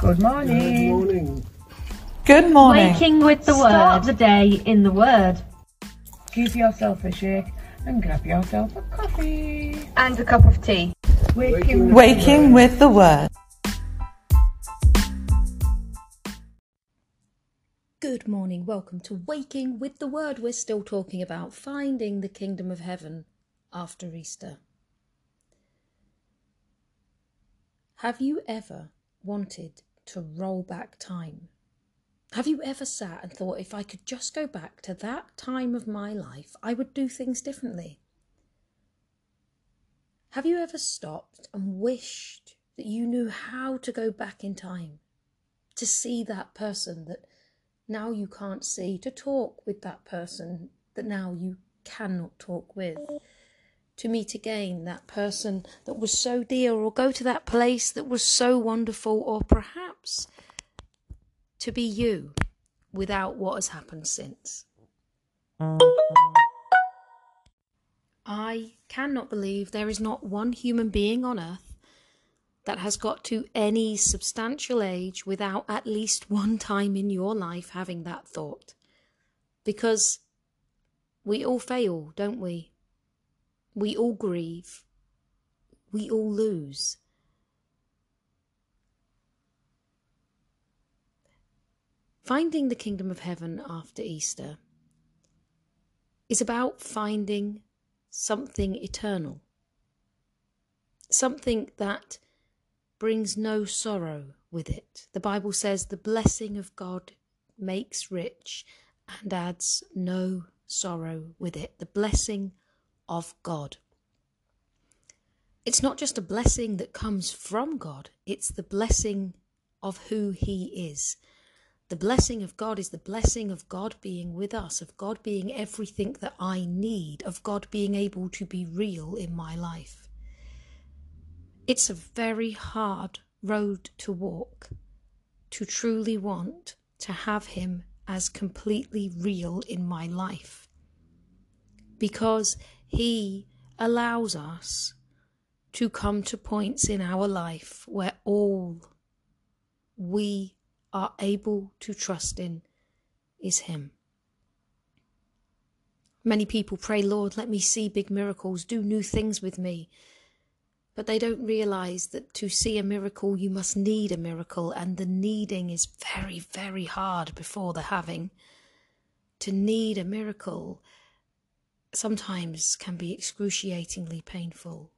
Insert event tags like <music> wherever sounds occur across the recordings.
Good morning. Good morning. Good morning. Waking with the Start word. the day in the word. Give yourself a shake and grab yourself a coffee. and a cup of tea. Waking, Waking with the word. Good morning, welcome to Waking with the Word. We're still talking about finding the kingdom of heaven after Easter. Have you ever wanted to roll back time? Have you ever sat and thought, if I could just go back to that time of my life, I would do things differently? Have you ever stopped and wished that you knew how to go back in time? To see that person that now you can't see, to talk with that person that now you cannot talk with, to meet again that person that was so dear, or go to that place that was so wonderful, or perhaps to be you without what has happened since. I cannot believe there is not one human being on earth that has got to any substantial age without at least one time in your life having that thought. Because we all fail, don't we? We all grieve. We all lose. Finding the kingdom of heaven after Easter is about finding something eternal, something that brings no sorrow with it. The Bible says the blessing of God makes rich and adds no sorrow with it. The blessing of God. It's not just a blessing that comes from God, it's the blessing of who He is. The blessing of God is the blessing of God being with us, of God being everything that I need, of God being able to be real in my life. It's a very hard road to walk to truly want to have Him as completely real in my life. Because He allows us to come to points in our life where all we are able to trust in is Him. Many people pray, Lord, let me see big miracles, do new things with me. But they don't realize that to see a miracle, you must need a miracle, and the needing is very, very hard before the having. To need a miracle sometimes can be excruciatingly painful.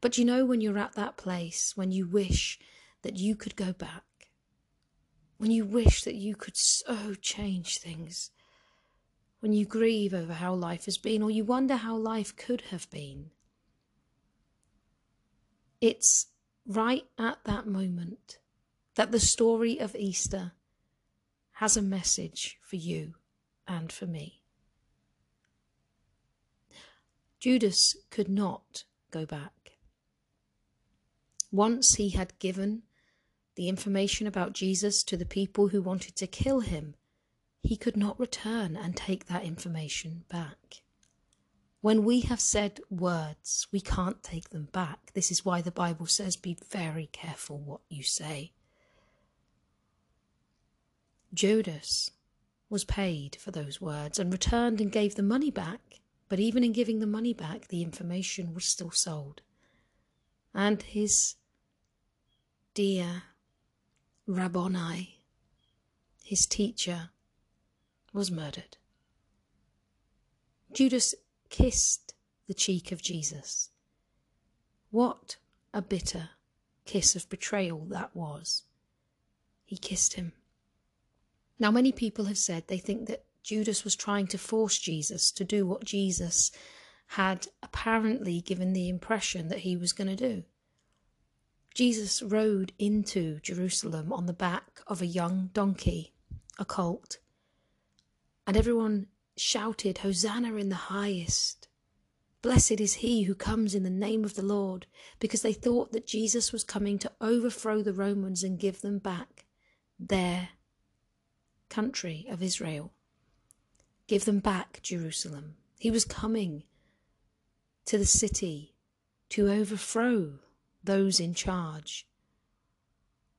But you know, when you're at that place, when you wish that you could go back, when you wish that you could so change things, when you grieve over how life has been, or you wonder how life could have been, it's right at that moment that the story of Easter has a message for you and for me. Judas could not go back. Once he had given the information about Jesus to the people who wanted to kill him, he could not return and take that information back. When we have said words, we can't take them back. This is why the Bible says, be very careful what you say. Judas was paid for those words and returned and gave the money back, but even in giving the money back, the information was still sold. And his dear Rabboni, his teacher, was murdered. Judas kissed the cheek of Jesus. What a bitter kiss of betrayal that was. He kissed him. Now, many people have said they think that Judas was trying to force Jesus to do what Jesus had apparently given the impression that he was going to do. Jesus rode into Jerusalem on the back of a young donkey, a colt, and everyone shouted, Hosanna in the highest. Blessed is he who comes in the name of the Lord, because they thought that Jesus was coming to overthrow the Romans and give them back their country of Israel. Give them back Jerusalem. He was coming to the city to overthrow those in charge.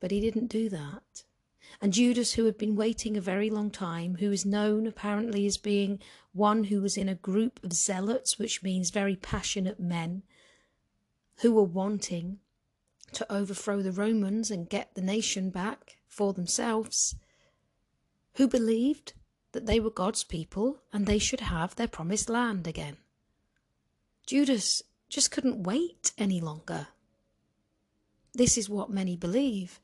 But he didn't do that. And Judas, who had been waiting a very long time, who is known apparently as being one who was in a group of zealots, which means very passionate men, who were wanting to overthrow the Romans and get the nation back for themselves, who believed that they were God's people and they should have their promised land again. Judas just couldn't wait any longer. This is what many believe.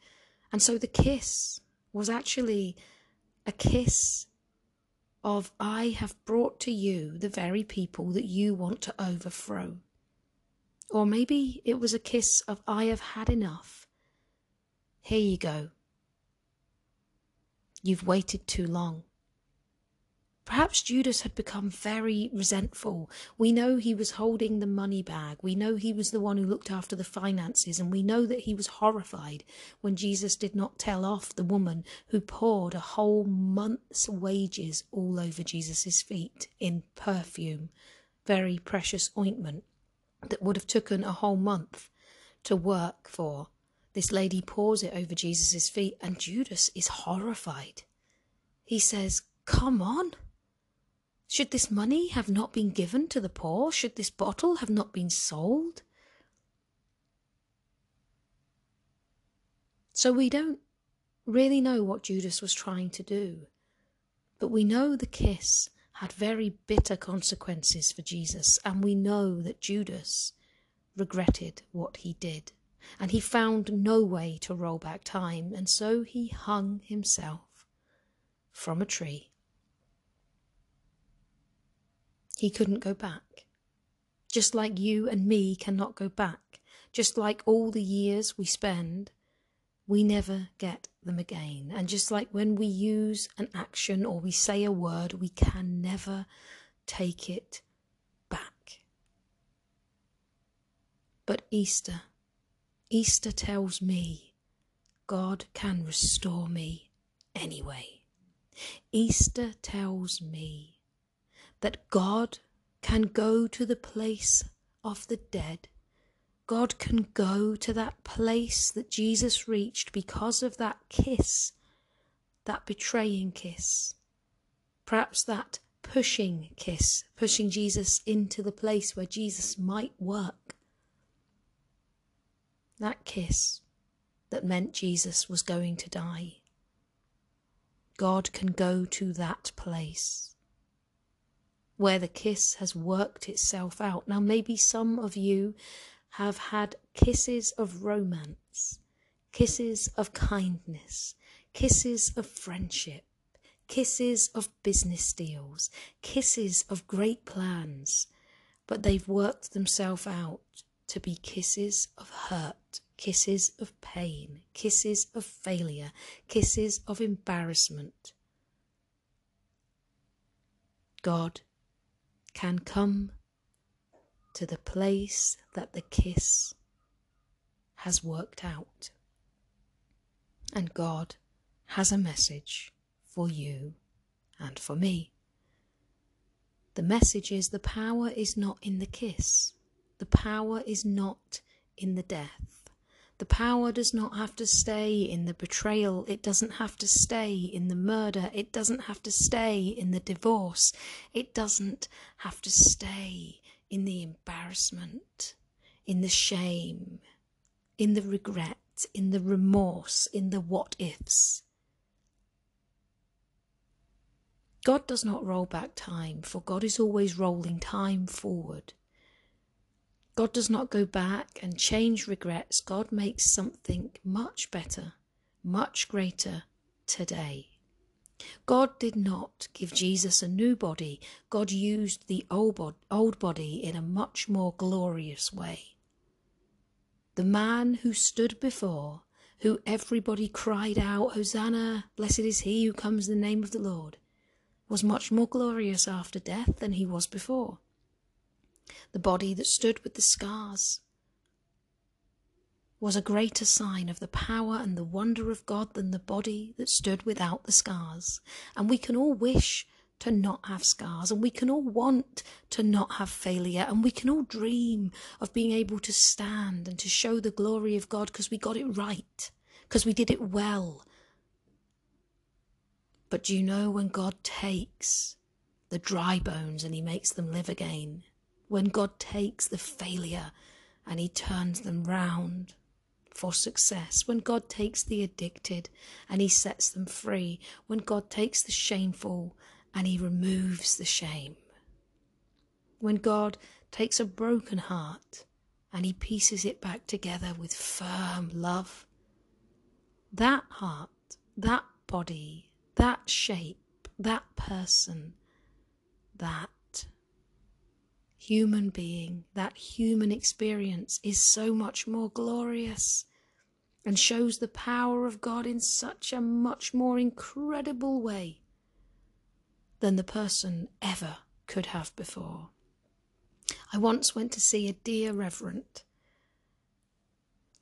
And so the kiss was actually a kiss of, I have brought to you the very people that you want to overthrow. Or maybe it was a kiss of, I have had enough. Here you go. You've waited too long. Perhaps Judas had become very resentful. We know he was holding the money bag. We know he was the one who looked after the finances. And we know that he was horrified when Jesus did not tell off the woman who poured a whole month's wages all over Jesus' feet in perfume, very precious ointment that would have taken a whole month to work for. This lady pours it over Jesus' feet, and Judas is horrified. He says, Come on. Should this money have not been given to the poor? Should this bottle have not been sold? So we don't really know what Judas was trying to do, but we know the kiss had very bitter consequences for Jesus, and we know that Judas regretted what he did, and he found no way to roll back time, and so he hung himself from a tree. He couldn't go back. Just like you and me cannot go back, just like all the years we spend, we never get them again. And just like when we use an action or we say a word, we can never take it back. But Easter, Easter tells me God can restore me anyway. Easter tells me that God can go to the place of the dead. God can go to that place that Jesus reached because of that kiss, that betraying kiss. Perhaps that pushing kiss, pushing Jesus into the place where Jesus might work. That kiss that meant Jesus was going to die. God can go to that place where the kiss has worked itself out. Now, maybe some of you have had kisses of romance, kisses of kindness, kisses of friendship, kisses of business deals, kisses of great plans, but they've worked themselves out to be kisses of hurt, kisses of pain, kisses of failure, kisses of embarrassment. God can come to the place that the kiss has worked out. And God has a message for you and for me. The message is the power is not in the kiss, the power is not in the death. The power does not have to stay in the betrayal. It doesn't have to stay in the murder. It doesn't have to stay in the divorce. It doesn't have to stay in the embarrassment, in the shame, in the regret, in the remorse, in the what ifs. God does not roll back time, for God is always rolling time forward. God does not go back and change regrets. God makes something much better, much greater today. God did not give Jesus a new body. God used the old body in a much more glorious way. The man who stood before, who everybody cried out, Hosanna, blessed is he who comes in the name of the Lord, was much more glorious after death than he was before the body that stood with the scars, was a greater sign of the power and the wonder of God than the body that stood without the scars. And we can all wish to not have scars, and we can all want to not have failure, and we can all dream of being able to stand and to show the glory of God because we got it right, because we did it well. But do you know when God takes the dry bones and he makes them live again? When God takes the failure and he turns them round for success, when God takes the addicted and he sets them free, when God takes the shameful and he removes the shame, when God takes a broken heart and he pieces it back together with firm love, that heart, that body, that shape, that person, that human being, that human experience is so much more glorious and shows the power of God in such a much more incredible way than the person ever could have before. I once went to see a dear reverend,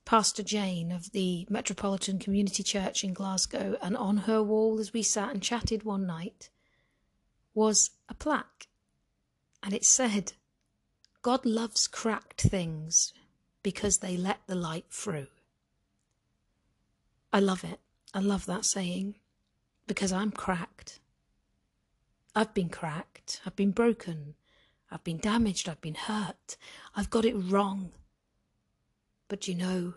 Pastor Jane of the Metropolitan Community Church in Glasgow, and on her wall as we sat and chatted one night was a plaque, and it said, God loves cracked things because they let the light through. I love it. I love that saying because I'm cracked. I've been cracked. I've been broken. I've been damaged. I've been hurt. I've got it wrong. But you know,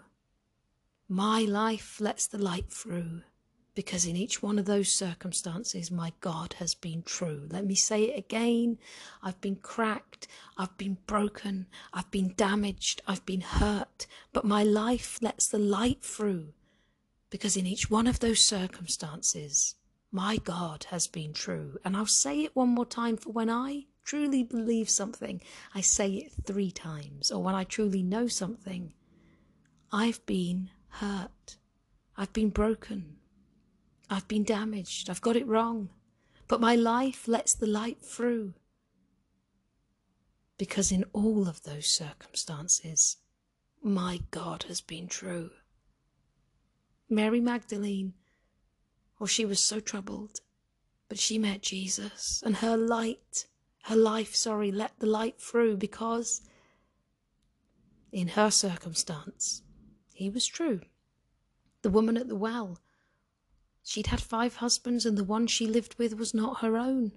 my life lets the light through because in each one of those circumstances, my God has been true. Let me say it again. I've been cracked, I've been broken, I've been damaged, I've been hurt, but my life lets the light through because in each one of those circumstances, my God has been true. And I'll say it one more time for when I truly believe something, I say it three times. Or when I truly know something, I've been hurt, I've been broken, I've been damaged, I've got it wrong, but my life lets the light through. Because in all of those circumstances, my God has been true. Mary Magdalene, oh, she was so troubled, but she met Jesus, and her light, her life, sorry, let the light through because in her circumstance, he was true. The woman at the well, She'd had five husbands, and the one she lived with was not her own.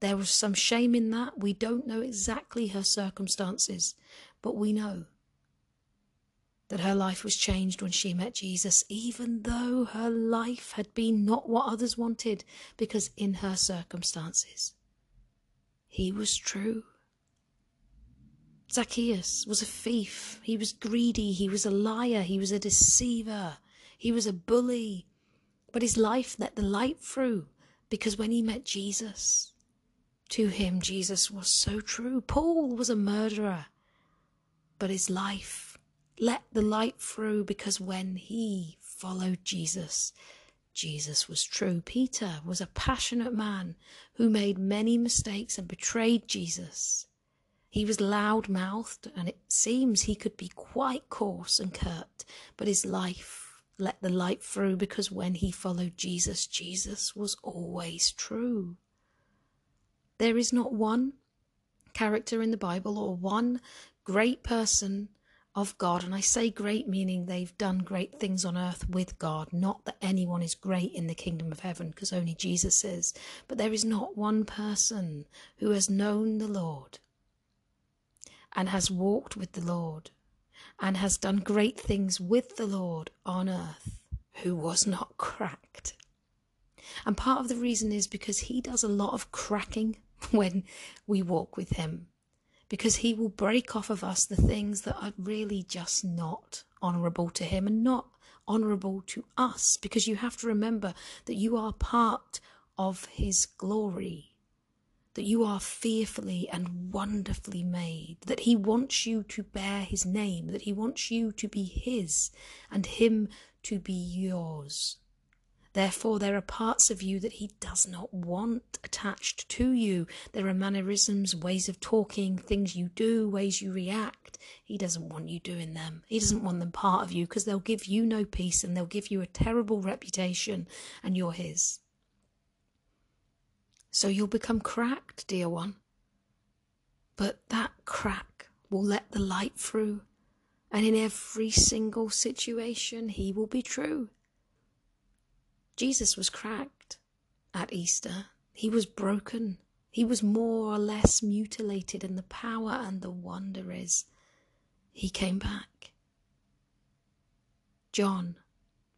There was some shame in that. We don't know exactly her circumstances, but we know that her life was changed when she met Jesus, even though her life had been not what others wanted, because in her circumstances, he was true. Zacchaeus was a thief, he was greedy, he was a liar, he was a deceiver, he was a bully, but his life let the light through because when he met Jesus, to him Jesus was so true. Paul was a murderer, but his life let the light through because when he followed Jesus, Jesus was true. Peter was a passionate man who made many mistakes and betrayed Jesus. He was loud mouthed, and it seems he could be quite coarse and curt, but his life let the light through because when he followed Jesus, Jesus was always true. There is not one character in the Bible or one great person of God, and I say great meaning they've done great things on earth with God, not that anyone is great in the kingdom of heaven, because only Jesus is, but there is not one person who has known the Lord and has walked with the Lord and has done great things with the Lord on earth, who was not cracked. And part of the reason is because he does a lot of cracking <laughs> when we walk with him, because he will break off of us the things that are really just not honourable to him and not honourable to us, because you have to remember that you are part of his glory that you are fearfully and wonderfully made, that He wants you to bear His name, that He wants you to be His and Him to be yours. Therefore, there are parts of you that He does not want attached to you. There are mannerisms, ways of talking, things you do, ways you react. He doesn't want you doing them. He doesn't want them part of you because they'll give you no peace and they'll give you a terrible reputation, and you're His. So you'll become cracked, dear one. But that crack will let the light through, And in every single situation, he will be true. Jesus was cracked at Easter. He was broken. He was more or less mutilated, and the power and the wonder is he came back. John,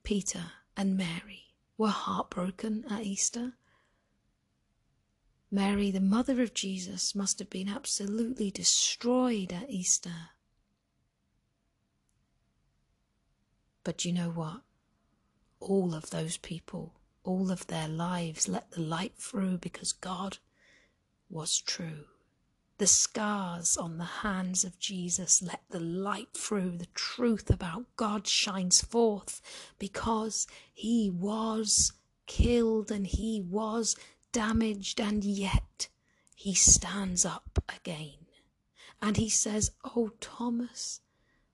Peter, and Mary were heartbroken at Easter. Mary, the mother of Jesus, must have been absolutely destroyed at Easter. But you know what? All of those people, all of their lives let the light through because God was true. The scars on the hands of Jesus let the light through. The truth about God shines forth because he was killed and he was damaged, and yet he stands up again. And he says, Oh, Thomas,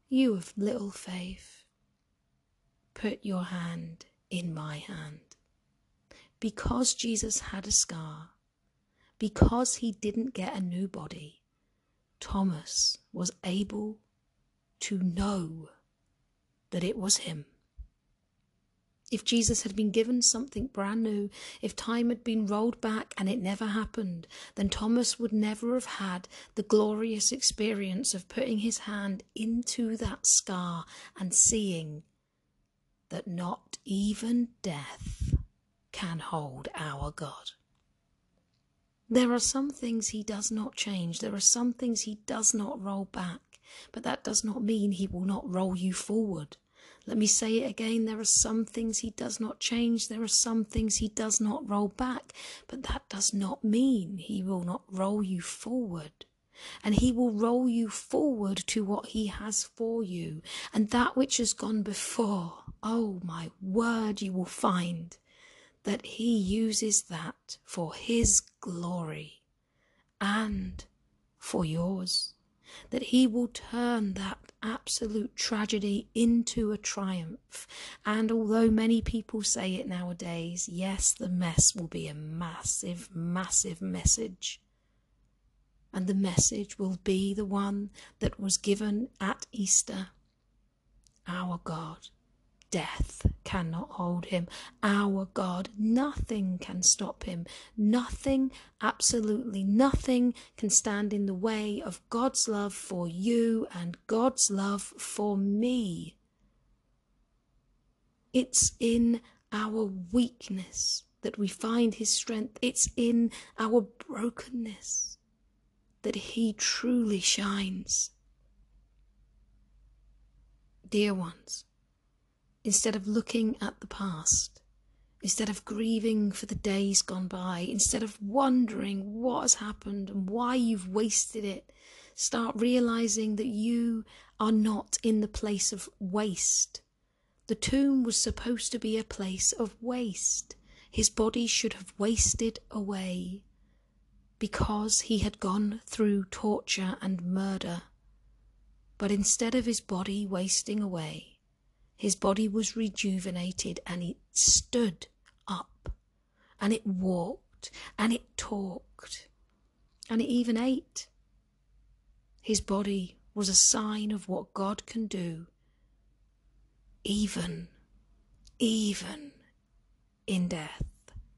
you of little faith put your hand in my hand. Because Jesus had a scar, because he didn't get a new body, Thomas was able to know that it was him. If Jesus had been given something brand new, if time had been rolled back and it never happened, then Thomas would never have had the glorious experience of putting his hand into that scar and seeing that not even death can hold our God. There are some things he does not change, there are some things he does not roll back, but that does not mean he will not roll you forward. Let me say it again there are some things he does not change, there are some things he does not roll back, but that does not mean he will not roll you forward and he will roll you forward to what he has for you. And that which has gone before, oh my word, you will find that he uses that for his glory and for yours. That he will turn that absolute tragedy into a triumph. And although many people say it nowadays, yes, the mess will be a massive, massive message and the message will be the one that was given at Easter. Our God, death cannot hold him. Our God, nothing can stop him. Nothing, absolutely nothing, can stand in the way of God's love for you and God's love for me. It's in our weakness that we find his strength, it's in our brokenness that He truly shines. Dear ones, instead of looking at the past, instead of grieving for the days gone by, instead of wondering what has happened and why you've wasted it, start realizing that you are not in the place of waste. The tomb was supposed to be a place of waste. His body should have wasted away because he had gone through torture and murder. But instead of his body wasting away, his body was rejuvenated and it stood up and it walked and it talked and it even ate. His body was a sign of what God can do, even, even in death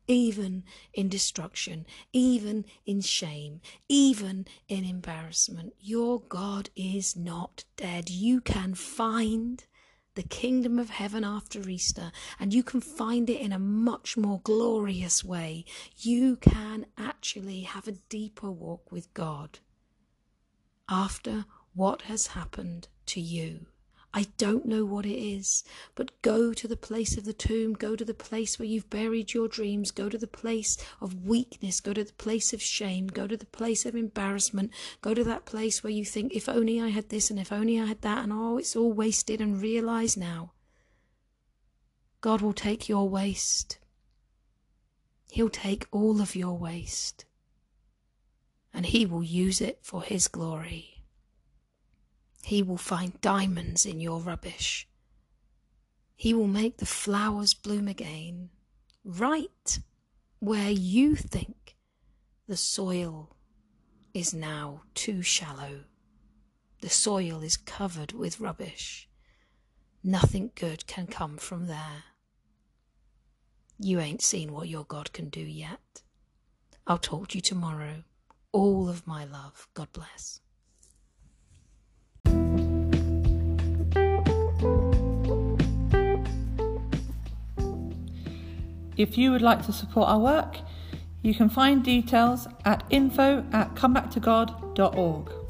even in destruction, even in shame, even in embarrassment. Your God is not dead. You can find the kingdom of heaven after Easter, and you can find it in a much more glorious way. You can actually have a deeper walk with God after what has happened to you. I don't know what it is, but go to the place of the tomb, go to the place where you've buried your dreams, go to the place of weakness, go to the place of shame, go to the place of embarrassment, go to that place where you think, if only I had this and if only I had that, and oh, it's all wasted, and realize now God will take your waste. He'll take all of your waste and He will use it for His glory. He will find diamonds in your rubbish. He will make the flowers bloom again, right where you think the soil is now too shallow. The soil is covered with rubbish. Nothing good can come from there. You ain't seen what your God can do yet. I'll talk to you tomorrow. All of my love. God bless. If you would like to support our work, you can find details at info at comebacktogod.org.